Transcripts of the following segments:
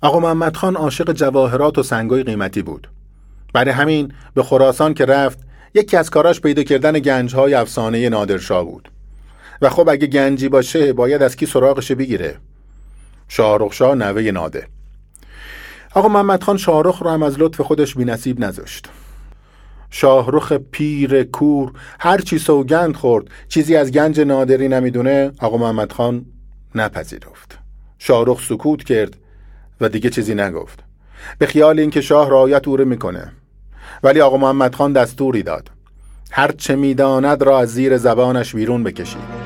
آقا محمد خان عاشق جواهرات و سنگای قیمتی بود. برای همین به خراسان که رفت یکی از کاراش پیدا کردن گنجهای افسانه نادرشاه بود. و خب اگه گنجی باشه باید از کی سراغش بگیره؟ شاهرخ شاه نوه ناده. آقا محمد خان شاهرخ رو هم از لطف خودش بی نصیب نذاشت. شاهرخ پیر کور هر چی سوگند خورد چیزی از گنج نادری نمی‌دونه؟ آقا محمد خان نپذیرفت. شاهرخ سکوت کرد. و دیگه چیزی نگفت. به خیال اینکه شاه رعایت او می‌کنه. ولی آقا محمد خان دستوری داد. هر چه می‌داند را از زیر زبانش بیرون بکشید.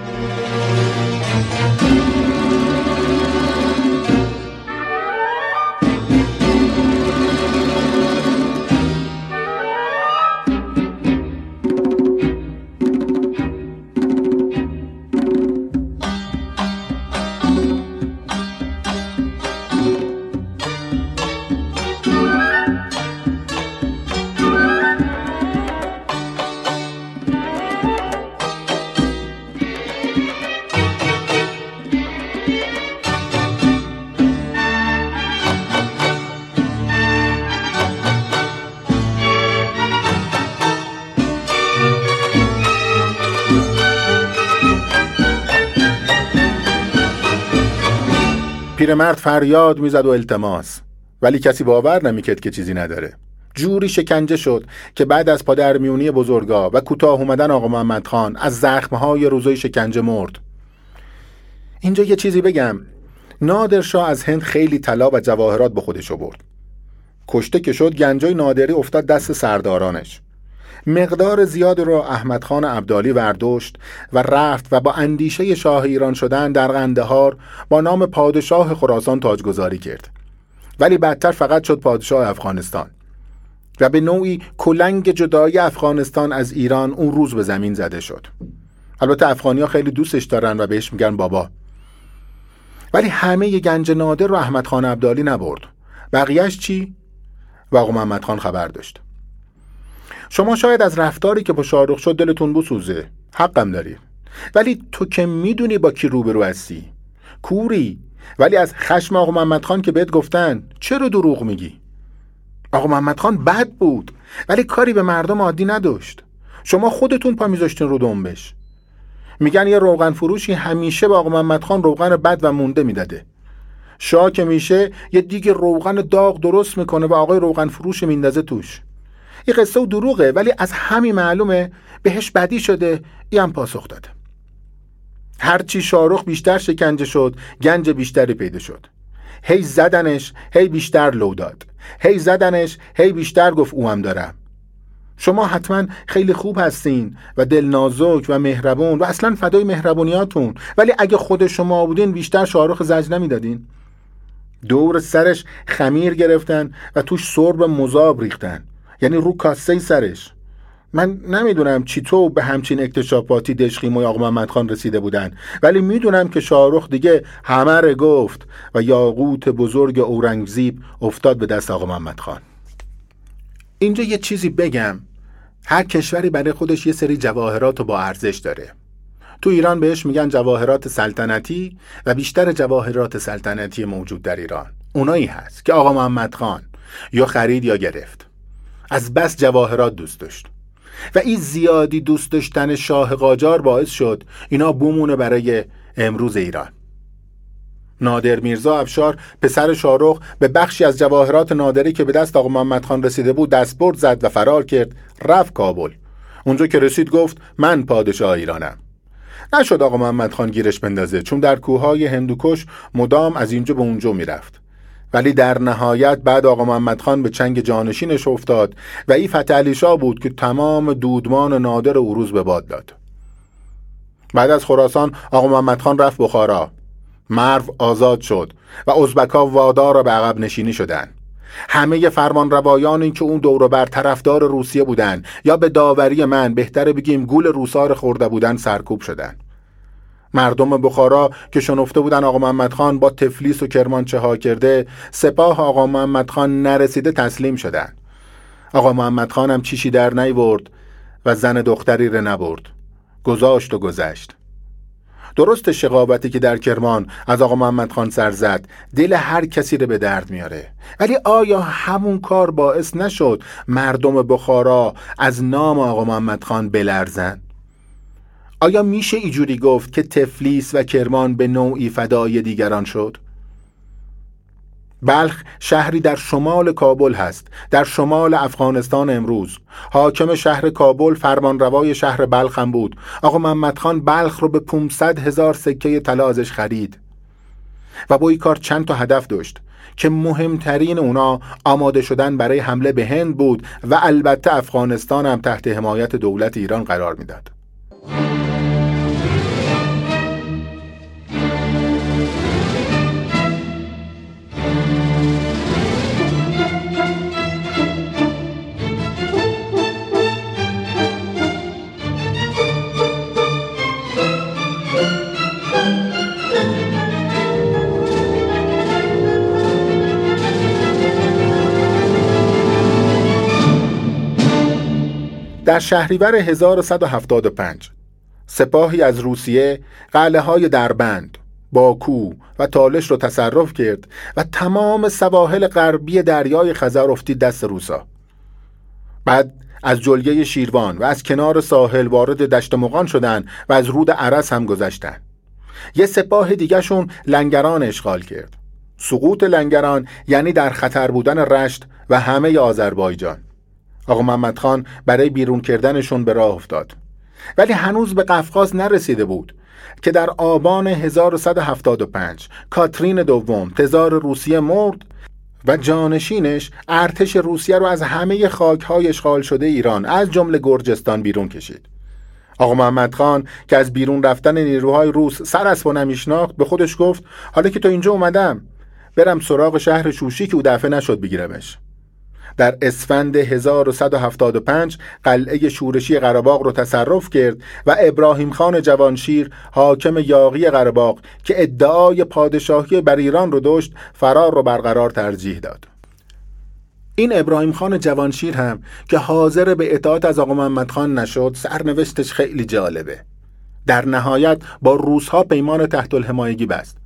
پیرمرد فریاد می‌زد و التماس. ولی کسی باور نمی‌کرد که چیزی نداره. جوری شکنجه شد که بعد از پادرمیونی بزرگا و کوتاه اومدن آقا محمد خان از زخمهای روزای شکنجه مرد. اینجا یه چیزی بگم. نادرشاه از هند خیلی طلا و جواهرات به خودش برد کشته که شد گنجای نادری افتاد دست سردارانش. مقدار زیاد را احمد خان عبدالی ورداشت و رفت و با اندیشه شاه ایران شدن در قندهار با نام پادشاه خراسان تاجگذاری کرد. ولی بعدتر فقط شد پادشاه افغانستان. و به نوعی کلنگ جدای افغانستان از ایران اون روز به زمین زده شد. البته افغانی ها خیلی دوستش دارن و بهش میگن بابا. ولی همه گنج نادر رو احمد خان عبدالی نبرد. بقیهش چی؟ و محمد خان خبر داشت. شما شاید از رفتاری که با شاهرخ شد دلتون بسوزه. حقم داری. ولی تو که می‌دونی با کی روبرو هستی. کوری. ولی از خشم آقا محمد خان که بهت گفتن چرا دروغ میگی؟ آقا محمد خان بد بود ولی کاری به مردم عادی نداشت. شما خودتون پا میذاشتین رو دنبش. میگن یه روغن فروشی همیشه به آقا محمد خان روغن بد و مونده می‌داده. شاه که میشه یه دیگ روغن داغ درست می‌کنه و آقای روغن فروش میندازه توش. این قصه و دروغه ولی از همین معلومه بهش بدی شده ای هم پاسخ داده. هرچی شارخ بیشتر شکنجه شد گنج بیشتری پیدا شد. هی زدنش هی بیشتر لو داد. هی زدنش هی بیشتر گفت او هم دارم. شما حتما خیلی خوب هستین و دل نازک و مهربون و اصلا فدای مهربونیاتون. ولی اگه خود شما بودین بیشتر شارخ زج نمی‌دادین. دور سرش خمیر گرفتن و توش سرب مذاب ریختن. یعنی رو کاسه سرش. من نمی‌دونم چی تو به همچین اکتشافاتی دشقیم و آقا محمد خان رسیده بودن. ولی می‌دونم که شاهرخ دیگه همه گفت و یاقوت بزرگ اورنگزیب افتاد به دست آقا محمد خان. اینجا یه چیزی بگم. هر کشوری برای خودش یه سری جواهرات و با ارزش داره. تو ایران بهش میگن جواهرات سلطنتی و بیشتر جواهرات سلطنتی موجود در ایران. اونایی هست که آقا محمد خان یا خرید یا گرفت. از بس جواهرات دوست داشت. و این زیادی دوست داشتن شاه قاجار باعث شد اینا بومونه برای امروز ایران. نادر میرزا افشار پسر شارخ به بخشی از جواهرات نادری که به دست آقا محمد خان رسیده بود دستبرد زد و فرار کرد رفت کابل. اونجا که رسید گفت من پادشاه ایرانم. نشد آقا محمد خان گیرش بندازه چون در کوههای هندوکش مدام از اینجا به اونجا می‌رفت. ولی در نهایت بعد آقا محمد خان به چنگ جانشینش افتاد و این فتح شاه بود که تمام دودمان نادر روز به باد داد. بعد از خراسان آقا محمد خان رفت بخارا. مرو آزاد شد و ازبکا وادار را به عقب نشینی شدند همه فرمان روایانی که اون دور بر طرفدار روسیه بودن یا به داوری من بهتره بگیم گول روسار خورده بودن سرکوب شدن. مردم بخارا که شنفته بودن آقا محمد خان با تفلیس و کرمانچه ها کرده سپاه آقا محمد خان نرسیده تسلیم شدن. آقا محمد خان هم چیشی در نیورد و زن دختری ره نبرد. گذاشت و گذشت. درست شقاوتی که در کرمان از آقا محمد خان سر زد دل هر کسی رو به درد میاره. ولی آیا همون کار باعث نشد مردم بخارا از نام آقا محمد خان بلرزن؟ آیا میشه ایجوری گفت که تفلیس و کرمان به نوعی فدای دیگران شد؟ بلخ شهری در شمال کابل هست در شمال افغانستان امروز حاکم شهر کابل فرمانروای شهر بلخ هم بود آقا محمد خان بلخ رو به 500 هزار سکه طلا ازش خرید و با این کار چند تا هدف داشت که مهمترین اونا آماده شدن برای حمله به هند بود و البته افغانستان هم تحت حمایت دولت ایران قرار می‌داد. در شهریور 1175 سپاهی از روسیه قلعه های دربند، باکو و تالش رو تصرف کرد و تمام سواحل غربی دریای خزر افتید دست روسا. بعد از جلگه شیروان و از کنار ساحل وارد دشت مقان شدن و از رود عرس هم گذشتن یه سپاه دیگهشون لنگران اشغال کرد. سقوط لنگران یعنی در خطر بودن رشت و همه آذربایجان. آقا محمد خان برای بیرون کردنشون به راه افتاد. ولی هنوز به قفقاز نرسیده بود که در آبان 1175 کاترین دوم تزار روسیه مرد و جانشینش ارتش روسیه رو از همه خاکهای اشغال شده ایران از جمله گرجستان بیرون کشید. آقا محمد خان که از بیرون رفتن نیروهای روس سر از نمیشناخت به خودش گفت حالا که تو اینجا اومدم برم سراغ شهر شوشی که او دفعه نشد بگیرمش. در اسفند 1175 قلعه شورشی قرباق رو تصرف کرد و ابراهیم خان جوانشیر حاکم یاغی قرباق که ادعای پادشاهی بر ایران رو داشت فرار رو برقرار ترجیح داد. این ابراهیم خان جوانشیر هم که حاضر به اطاعت از آقا محمد خان نشد سرنوشتش خیلی جالبه. در نهایت با روسها پیمان تحت الحمایگی بست.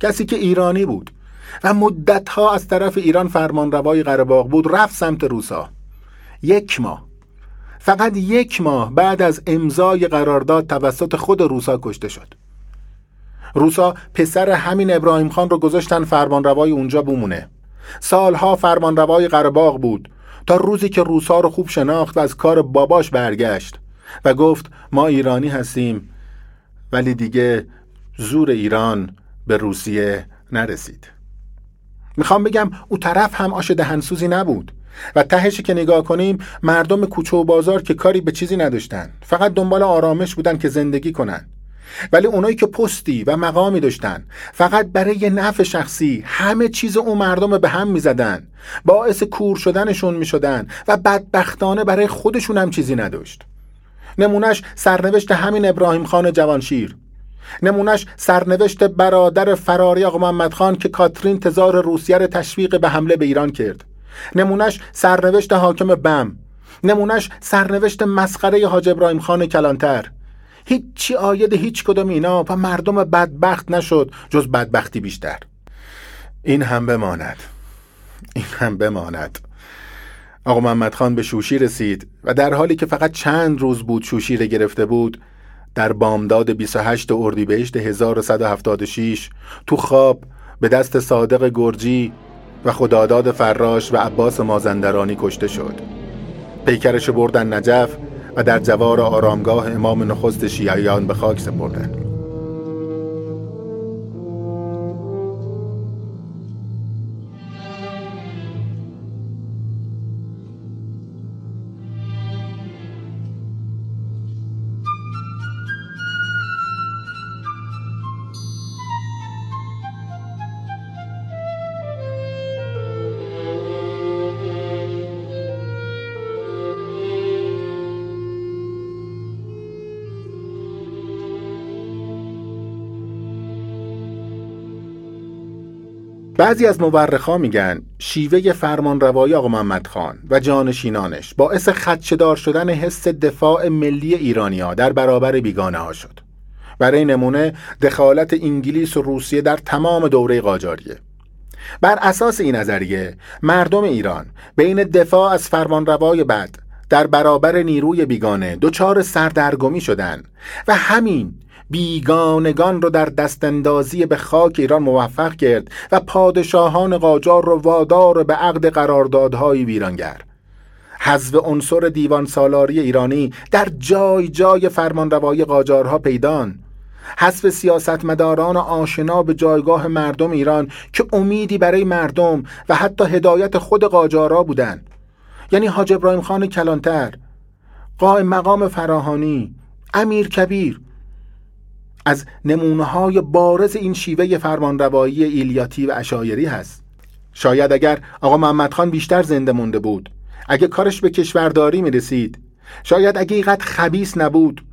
کسی که ایرانی بود. و مدتها از طرف ایران فرمان روای قرباغ بود رفت سمت روسا. یک ماه. فقط یک ماه بعد از امضای قرارداد توسط خود روسا کشته شد. روسا پسر همین ابراهیم خان رو گذاشتن فرمانروای اونجا بمونه. سالها فرمانروای قرباغ بود تا روزی که روسا رو خوب شناخت و از کار باباش برگشت و گفت ما ایرانی هستیم ولی دیگه زور ایران به روسیه نرسید. می‌خوام بگم او طرف هم آش دهنسوزی نبود. و تهش که نگاه کنیم مردم کوچه و بازار که کاری به چیزی نداشتن. فقط دنبال آرامش بودن که زندگی کنن. ولی اونایی که پستی و مقامی داشتن فقط برای نفع شخصی همه چیز اون مردم به هم می‌زدن. باعث کور شدنشون می‌شدن و بدبختانه برای خودشون هم چیزی نداشت. نمونش سرنوشت همین ابراهیم خان جوانشیر. نمونش سرنوشت برادر فراری آقا محمد خان که کاترین تزار روسیه را تشویق به حمله به ایران کرد. نمونش سرنوشت حاکم بم. نمونش سرنوشت مسخره حاج ابراهیم خان کلانتر. هیچی آید هیچ کدوم اینا و مردم بدبخت نشد جز بدبختی بیشتر. این هم بماند. این هم بماند. آقا محمد خان به شوشی رسید و در حالی که فقط چند روز بود شوشی را گرفته بود در بامداد 28 اردیبهشت 1176 تو خواب به دست صادق گرجی و خداداد فراش و عباس مازندرانی کشته شد. پیکرش بردن نجف و در جوار آرامگاه امام نخست شیعیان به خاک سپردند بعضی از مورخا میگن شیوه فرمان روایی آقا محمد خان و جانشینانش باعث خدشدار شدن حس دفاع ملی ایرانیا در برابر بیگانه ها شد برای نمونه دخالت انگلیس و روسیه در تمام دوره قاجاریه. بر اساس این نظریه مردم ایران بین دفاع از فرمانروای بد در برابر نیروی بیگانه دچار سردرگمی شدن و همین بیگانگان رو در دستاندازی به خاک ایران موفق کرد و پادشاهان قاجار رو وادار به عقد قراردادهای ویرانگر. حذف عنصر دیوان سالاری ایرانی در جای جای فرمانروایی قاجارها پیدان. حذف سیاستمداران آشنا به جایگاه مردم ایران که امیدی برای مردم و حتی هدایت خود قاجارا بودند یعنی حاج ابراهیم خان کلانتر قائم مقام فراهانی امیر کبیر از نمونه های بارز این شیوه فرمانروایی ایلیاتی و اشایری هست. شاید اگر آقا محمد خان بیشتر زنده مونده بود اگه کارش به کشورداری می رسید شاید اگه اینقدر خبیس نبود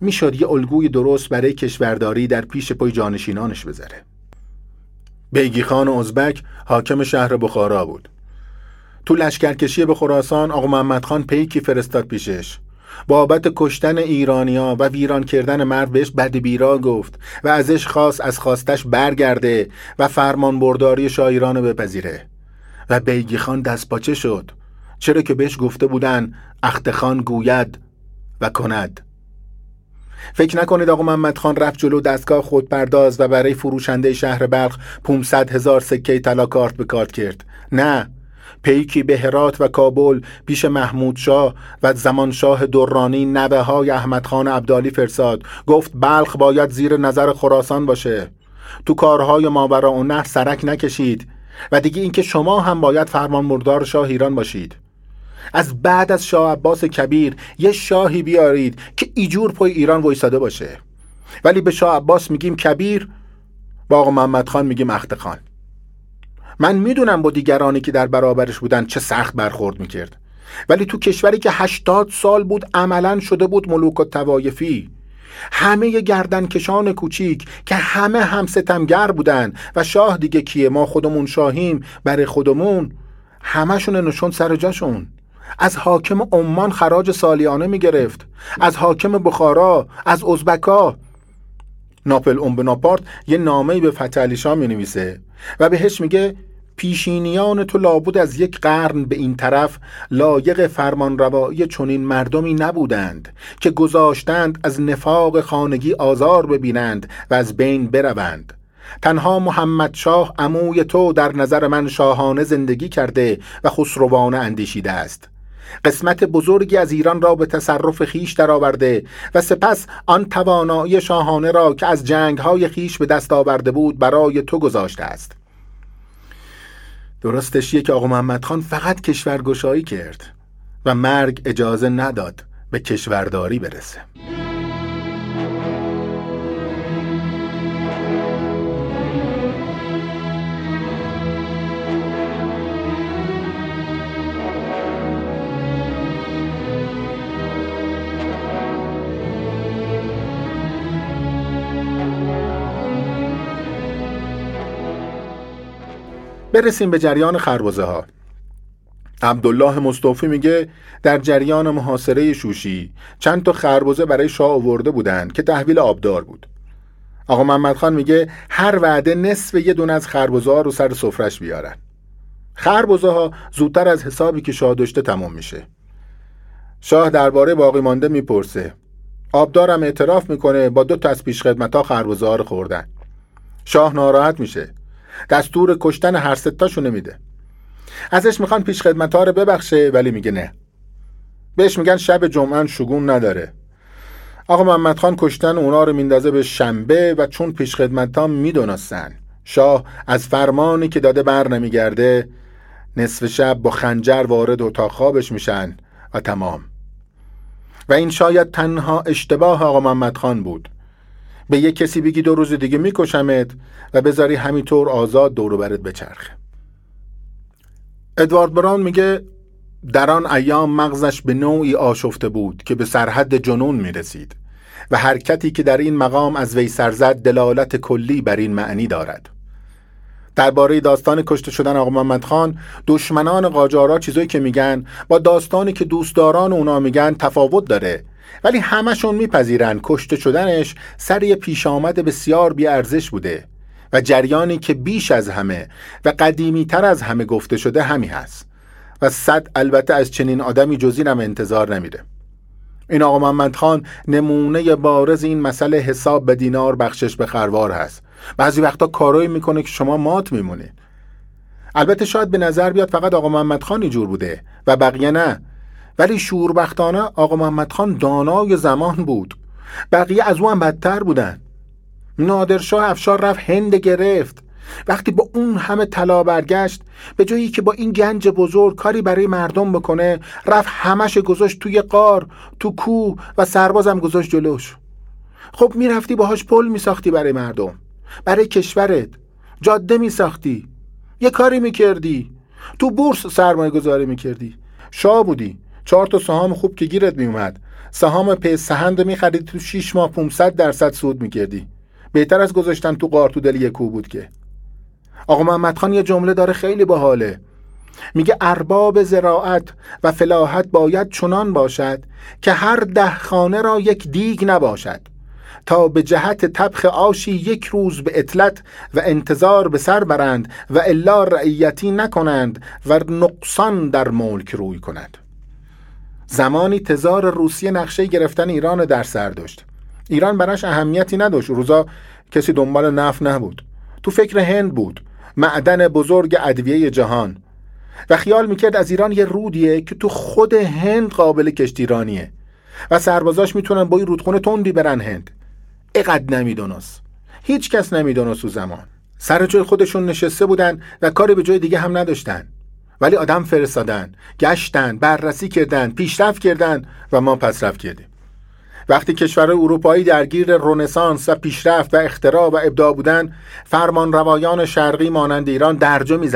می‌شد یه الگوی درست برای کشورداری در پیش پای جانشینانش بذاره. بیگی خان ازبک حاکم شهر بخارا بود. تو لشکرکشی به خراسان آقا محمد خان پیکی فرستاد پیشش. بابت کشتن ایرانیا و ویران کردن مرد بهش بد بیرا گفت و ازش خواست از خواستش برگرده و فرمان برداری شاه ایران بپذیره. و بیگی خان دست پاچه شد. چرا که بهش گفته بودن اختخان گوید و کند. فکر نکنید آقا محمد خان رفت جلو دستگاه خود پرداز و برای فروشنده شهر بلخ 500 هزار سکه طلا کارت به کارت کرد. نه پیکی به هرات و کابل پیش محمود شاه و زمان شاه درانی نوه های احمد خان عبدالی فرساد گفت بلخ باید زیر نظر خراسان باشه. تو کارهای ماورا و نه سرک نکشید و دیگه اینکه شما هم باید فرمان مردار شاه ایران باشید. از بعد از شاه عباس کبیر یه شاهی بیارید که ایجور پای ایران وایساده باشه. ولی به شاه عباس میگیم کبیر با آقا محمد خان میگیم اخت خان. من می‌دونم با دیگرانی که در برابرش بودن چه سخت برخورد می‌کرد. ولی تو کشوری که هشتاد سال بود عملا شده بود ملوک و توایفی همه گردنکشان کوچیک که همه هم ستمگر بودن و شاه دیگه کیه؟ ما خودمون شاهیم برای خودمون. همشون نشون سر جاشون. از حاکم عمان خراج سالیانه می‌گرفت. از حاکم بخارا از ازبکا. ناپل اون بناپارت یه نامه به فتح شاه می نویسه و بهش میگه پیشینیان تو لابود از یک قرن به این طرف لایق فرمانروایی چنین مردمی نبودند که گذاشتند از نفاق خانگی آزار ببینند و از بین بروند. تنها محمد شاه عموی تو در نظر من شاهانه زندگی کرده و خسروانه اندیشیده است. قسمت بزرگی از ایران را به تصرف خیش درآورده و سپس آن توانایی شاهانه را که از جنگهای خیش به دست آورده بود برای تو گذاشته است. درستش که آقا محمد خان فقط کشورگشایی کرد و مرگ اجازه نداد به کشورداری برسه. برسیم به جریان خربزه ها. عبدالله مصطفی میگه در جریان محاصره شوشی چند تا خربزه برای شاه آورده بودند که تحویل آبدار بود. آقا محمد خان میگه هر وعده نصف یه دونه از خربزه ها رو سر سفرش بیارن. خربزه ها زودتر از حسابی که شاه داشته تمام میشه. شاه درباره باقی مانده می‌پرسه. آبدارم اعتراف می‌کنه با دو تا از پیش خدمت ها خربزه ها رو خوردن. شاه ناراحت میشه. دستور کشتن هر ستاشو نمیده. ازش می‌خوان پیش خدمت ها رو ببخشه ولی میگه نه. بهش میگن شب جمعه شگون نداره. آقا محمد خان کشتن اونا رو میندازه به شنبه و چون پیش خدمت ها می‌دونستن شاه از فرمانی که داده بر نمیگرده نصف شب با خنجر وارد اتاق خوابش میشن و تمام. و این شاید تنها اشتباه آقا محمد خان بود. به یک کسی بگی دو روز دیگه میکشمت و بذاری همینطور آزاد دورو برت بچرخه. ادوارد بران میگه در آن ایام مغزش به نوعی آشفته بود که به سرحد جنون می‌رسید و حرکتی که در این مقام از وی سرزد دلالت کلی بر این معنی دارد. درباره داستان کشته شدن آقا محمد خان دشمنان قاجارا چیزایی که میگن با داستانی که دوستداران اونا میگن تفاوت داره ولی همشون میپذیرن کشته شدنش سر یه پیش آمد بسیار بیارزش بوده و جریانی که بیش از همه و قدیمی تر از همه گفته شده همی هست. و صد البته از چنین آدمی جزی هم انتظار نمیره. این آقا محمد خان نمونه بارز این مسئله حساب به دینار بخشش به خروار هست. بعضی وقتا کارایی می‌کنه که شما مات میمونید. البته شاید به نظر بیاد فقط آقا محمد خان جور بوده و بقیه نه. ولی شوربختانه آقا محمد خان دانای زمان بود. بقیه از او هم بدتر بودن. نادرشاه افشار رفت هند گرفت. وقتی با اون همه طلا برگشت به جایی که با این گنج بزرگ کاری برای مردم بکنه رفت همش گذاشت توی قار تو کو و سربازم گذاشت جلوش. خب می‌رفتی باهاش پل میساختی برای مردم. برای کشورت. جاده میساختی. یه کاری می‌کردی. تو بورس سرمایه گذاری می‌کردی. شاه بودی. چهار تا سهام خوب که گیرت میومد. سهام پی سهند میخریدی تو 6 ماه 500 درصد سود می‌کردی. بهتر از گذاشتن تو قار تو دل یکو بود که. آقا محمد خان یه جمله داره خیلی باحاله. میگه ارباب زراعت و فلاحت باید چنان باشد که هر ده خانه را یک دیگ نباشد. تا به جهت طبخ آشی یک روز به اطلت و انتظار به سر برند و الا رعیتی نکنند و نقصان در ملک روی کند. زمانی تزار روسیه نقشه گرفتن ایران در سر داشت. ایران براش اهمیتی نداشت. روزا کسی دنبال نفت نبود. تو فکر هند بود. معدن بزرگ ادویه جهان. و خیال می‌کرد از ایران یه رودیه که تو خود هند قابل کشتیرانیه و سربازاش می‌تونن با این رودخونه تندی برن هند. اقد نمی‌دونست. هیچ کس نمی‌دونست او زمان. سر جای خودشون نشسته بودن و کاری به جای دیگه هم نداشتن. ولی آدم فرستادن گشتن بررسی کردن پیشرفت کردن و ما پسرفت کردیم. وقتی کشورهای اروپایی درگیر رونسانس و پیشرفت و اختراع و ابداع بودند فرمان روایان شرقی مانند ایران درجا می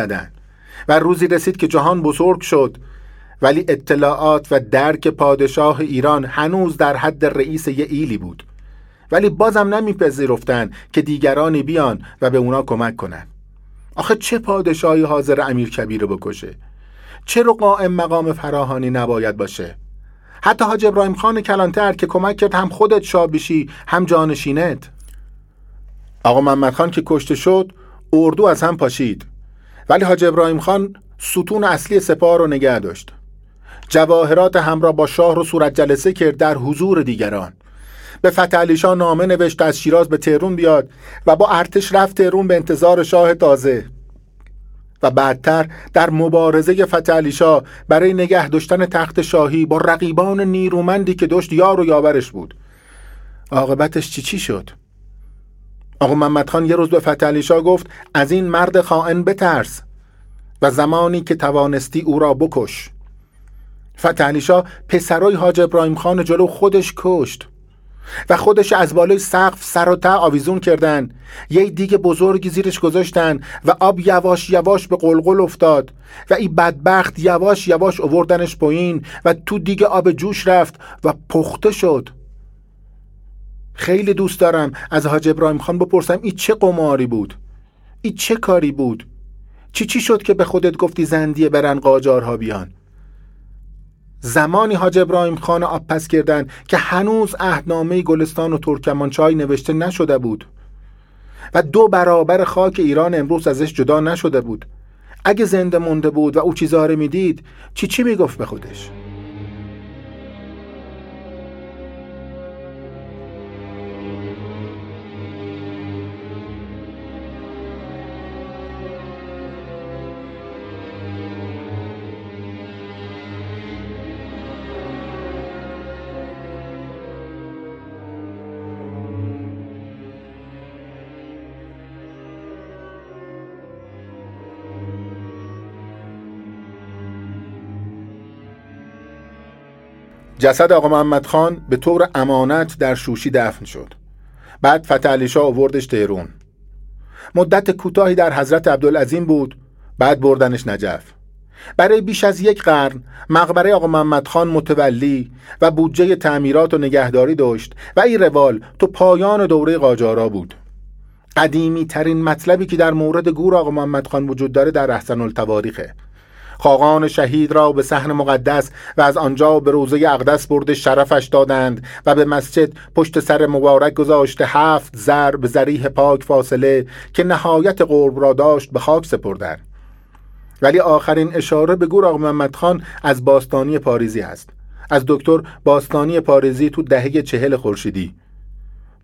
و روزی رسید که جهان بزرگ شد. ولی اطلاعات و درک پادشاه ایران هنوز در حد رئیس یه ایلی بود. ولی بازم نمیپذیرفتند که دیگرانی بیان و به اونا کمک کنن. آخه چه پادشاهی حاضر امیر کبیر بکشه؟ چه رو قائم مقام فراهانی نباید باشه؟ حتی حاج ابراهیم خان کلانتر که کمک کرد هم خودت شاه بشی هم جانشینت. آقا محمد خان که کشته شد اردو از هم پاشید. ولی حاج ابراهیم خان ستون اصلی سپاه رو نگه داشت. جواهرات همراه با شاه رو صورت جلسه کرد در حضور دیگران. به فتح نامه نوشت از شیراز به تهرون بیاد و با ارتش رفت تهرون به انتظار شاه تازه. و بعدتر در مبارزه فتح برای نگه داشتن تخت شاهی با رقیبان نیرومندی که داشت یار و یاورش بود. عاقبتش چی چی شد؟ آقا محمد خان یه روز به فتح گفت از این مرد خائن بترس و زمانی که توانستی او را بکش. فتح پسرای حاج ابراهیم خان جلو خودش کشت. و خودش از بالای سقف سر و ته آویزون کردن. یه دیگه بزرگی زیرش گذاشتن و آب یواش یواش به قلقل افتاد و این بدبخت یواش یواش اووردنش پایین و تو دیگه آب جوش رفت و پخته شد. خیلی دوست دارم از حاج ابراهیم خان بپرسم این چه قماری بود؟ این چه کاری بود؟ چی چی شد که به خودت گفتی زندیه برن قاجارها بیان؟ زمانی حاج ابراهیم خان آب پس کردن که هنوز عهدنامه گلستان و ترکمانچای نوشته نشده بود. و دو برابر خاک ایران امروز ازش جدا نشده بود. اگه زنده مونده بود و او چیزها رو می‌دید چی چی می‌گفت به خودش؟ جسد آقا محمد خان به طور امانت در شوشی دفن شد. بعد فتح آوردش تهرون مدت کوتاهی در حضرت عبدالعظیم بود بعد بردنش نجف. برای بیش از یک قرن مقبره آقا محمد خان متولی و بودجه تعمیرات و نگهداری داشت و این روال تو پایان دوره قاجارا بود. قدیمی ترین مطلبی که در مورد گور آقا محمد خان وجود داره در احسن التواریخه. خاقان شهید را به صحن مقدس و از آنجا به روزه اقدس برده شرفش دادند و به مسجد پشت سر مبارک گذاشته هفت زر به زریح پاک فاصله که نهایت قرب را داشت به خاک سپردند. ولی آخرین اشاره به گور آقا محمد خان از باستانی پاریزی است از دکتر باستانی پاریزی تو دهه چهل خورشیدی.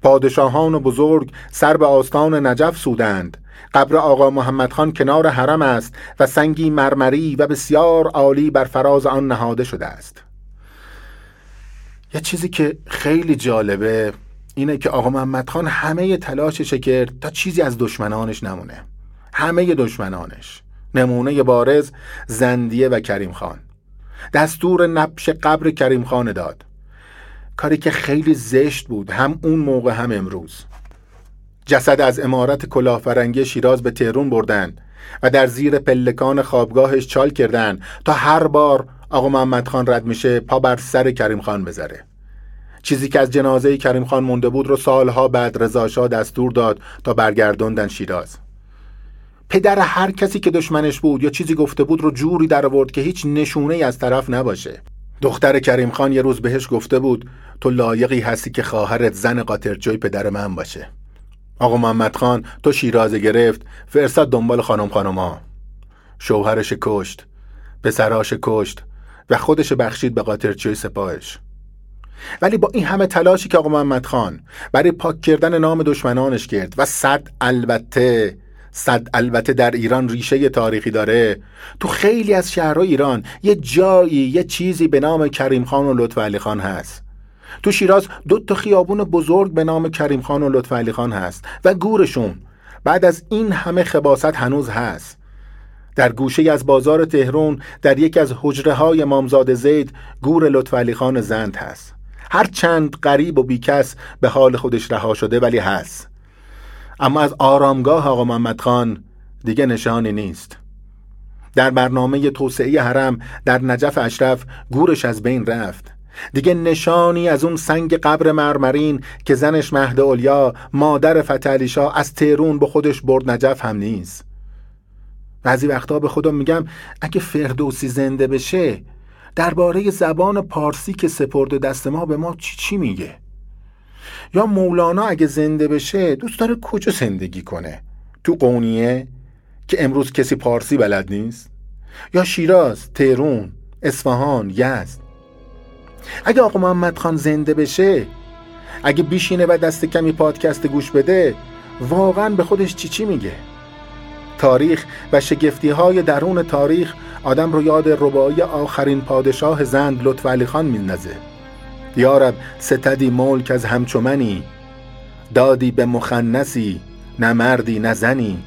پادشاهان بزرگ سر به آستان نجف سودند. قبر آقا محمد خان کنار حرم است و سنگی مرمری و بسیار عالی بر فراز آن نهاده شده است. یه چیزی که خیلی جالبه اینه که آقا محمد خان همه تلاشش کرد تا چیزی از دشمنانش نمونه. همه دشمنانش. نمونه بارز زندیه و کریم خان. دستور نبش قبر کریم خان داد. کاری که خیلی زشت بود. هم اون موقع هم امروز. جسد از امارت کلاهبرنگی شیراز به تهرون بردن و در زیر پلکان خوابگاهش چال کردن تا هر بار آقا محمد خان رد میشه پا بر سر کریم خان بذاره. چیزی که از جنازه کریم خان مونده بود رو سالها بعد رضا دستور داد تا برگردوندن شیراز. پدر هر کسی که دشمنش بود یا چیزی گفته بود رو جوری در آورد که هیچ نشونه ای از طرف نباشه. دختر کریم خان یه روز بهش گفته بود تو لایقی هستی که خواهرت زن قاطرجوی پدر من باشه. آقا محمد خان تو شیرازه گرفت فرستاد دنبال خانم خانوما. شوهرش کشت پسراش کشت و خودش بخشید به قاطرچوی سپاهش. ولی با این همه تلاشی که آقا محمد خان برای پاک کردن نام دشمنانش کرد و صد البته صد البته در ایران ریشه تاریخی داره. تو خیلی از شهرهای ایران یه جایی یه چیزی به نام کریم خان و لطف علی خان هست. تو شیراز دو تا خیابون بزرگ به نام کریم خان و لطف علی خان هست و گورشون بعد از این همه خباست هنوز هست. در گوشه از بازار تهرون در یکی از حجره های مامزاد زید گور لطف علی خان زند هست. هر چند غریب و بیکس به حال خودش رها شده ولی هست. اما از آرامگاه آقا محمد خان دیگه نشانی نیست. در برنامه توسعه حرم در نجف اشرف گورش از بین رفت. دیگه نشانی از اون سنگ قبر مرمرین که زنش مهد اولیا مادر فتحعلی از تهرون به خودش برد نجف هم نیست. بعضی وقتا به خودم میگم اگه فردوسی زنده بشه درباره زبان پارسی که سپرده دست ما به ما چی چی میگه؟ یا مولانا اگه زنده بشه دوست داره کجا زندگی کنه؟ تو قونیه که امروز کسی پارسی بلد نیست؟ یا شیراز تهرون اصفهان یزد؟ اگه آقا محمد خان زنده بشه اگه بیشینه و دست کمی پادکست گوش بده واقعا به خودش چی چی میگه؟ تاریخ و شگفتی های درون تاریخ آدم رو یاد ربایی آخرین پادشاه زند لطف علی خان میندازه. یارب ستدی ملک از همچومنی دادی به مخنسی نه مردی نه زنی.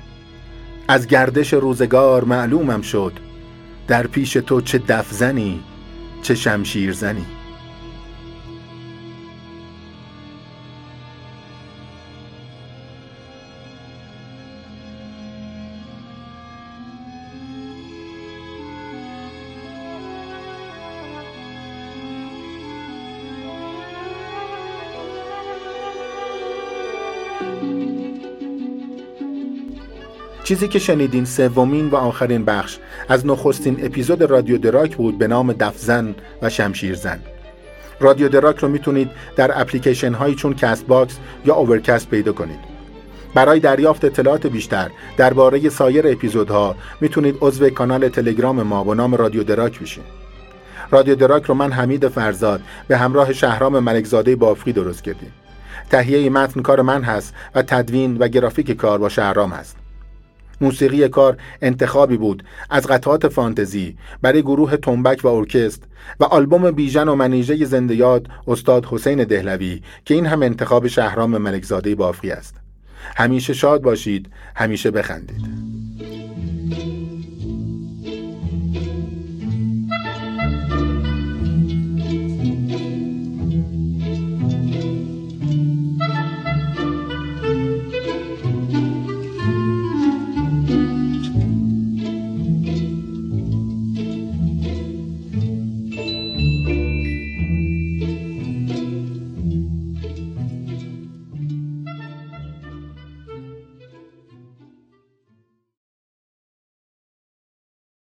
از گردش روزگار معلومم شد در پیش تو چه دف زنی چه شمشیر زنی چیزی که شنیدین سومین و آخرین بخش. از نخستین اپیزود رادیو دراک بود به نام دفزن و شمشیرزن. رادیو دراک رو می‌تونید در اپلیکیشن هایی چون Castbox یا Overcast پیدا کنید. برای دریافت اطلاعات بیشتر درباره سایر اپیزودها می‌تونید عضو کانال تلگرام ما با نام رادیو دراک بشین. رادیو دراک رو من حمید فرزاد به همراه شهرام ملکزاده بافقی درست کردیم. تهیه متن کار من هست و تدوین و گرافیک کار با شهرام هست. موسیقی کار انتخابی بود از قطعات فانتزی برای گروه تنبک و ارکست و آلبوم بیژن و منیژه زنده یاد استاد حسین دهلوی که این هم انتخاب شهرام ملکزاده بافقی است. همیشه شاد باشید همیشه بخندید.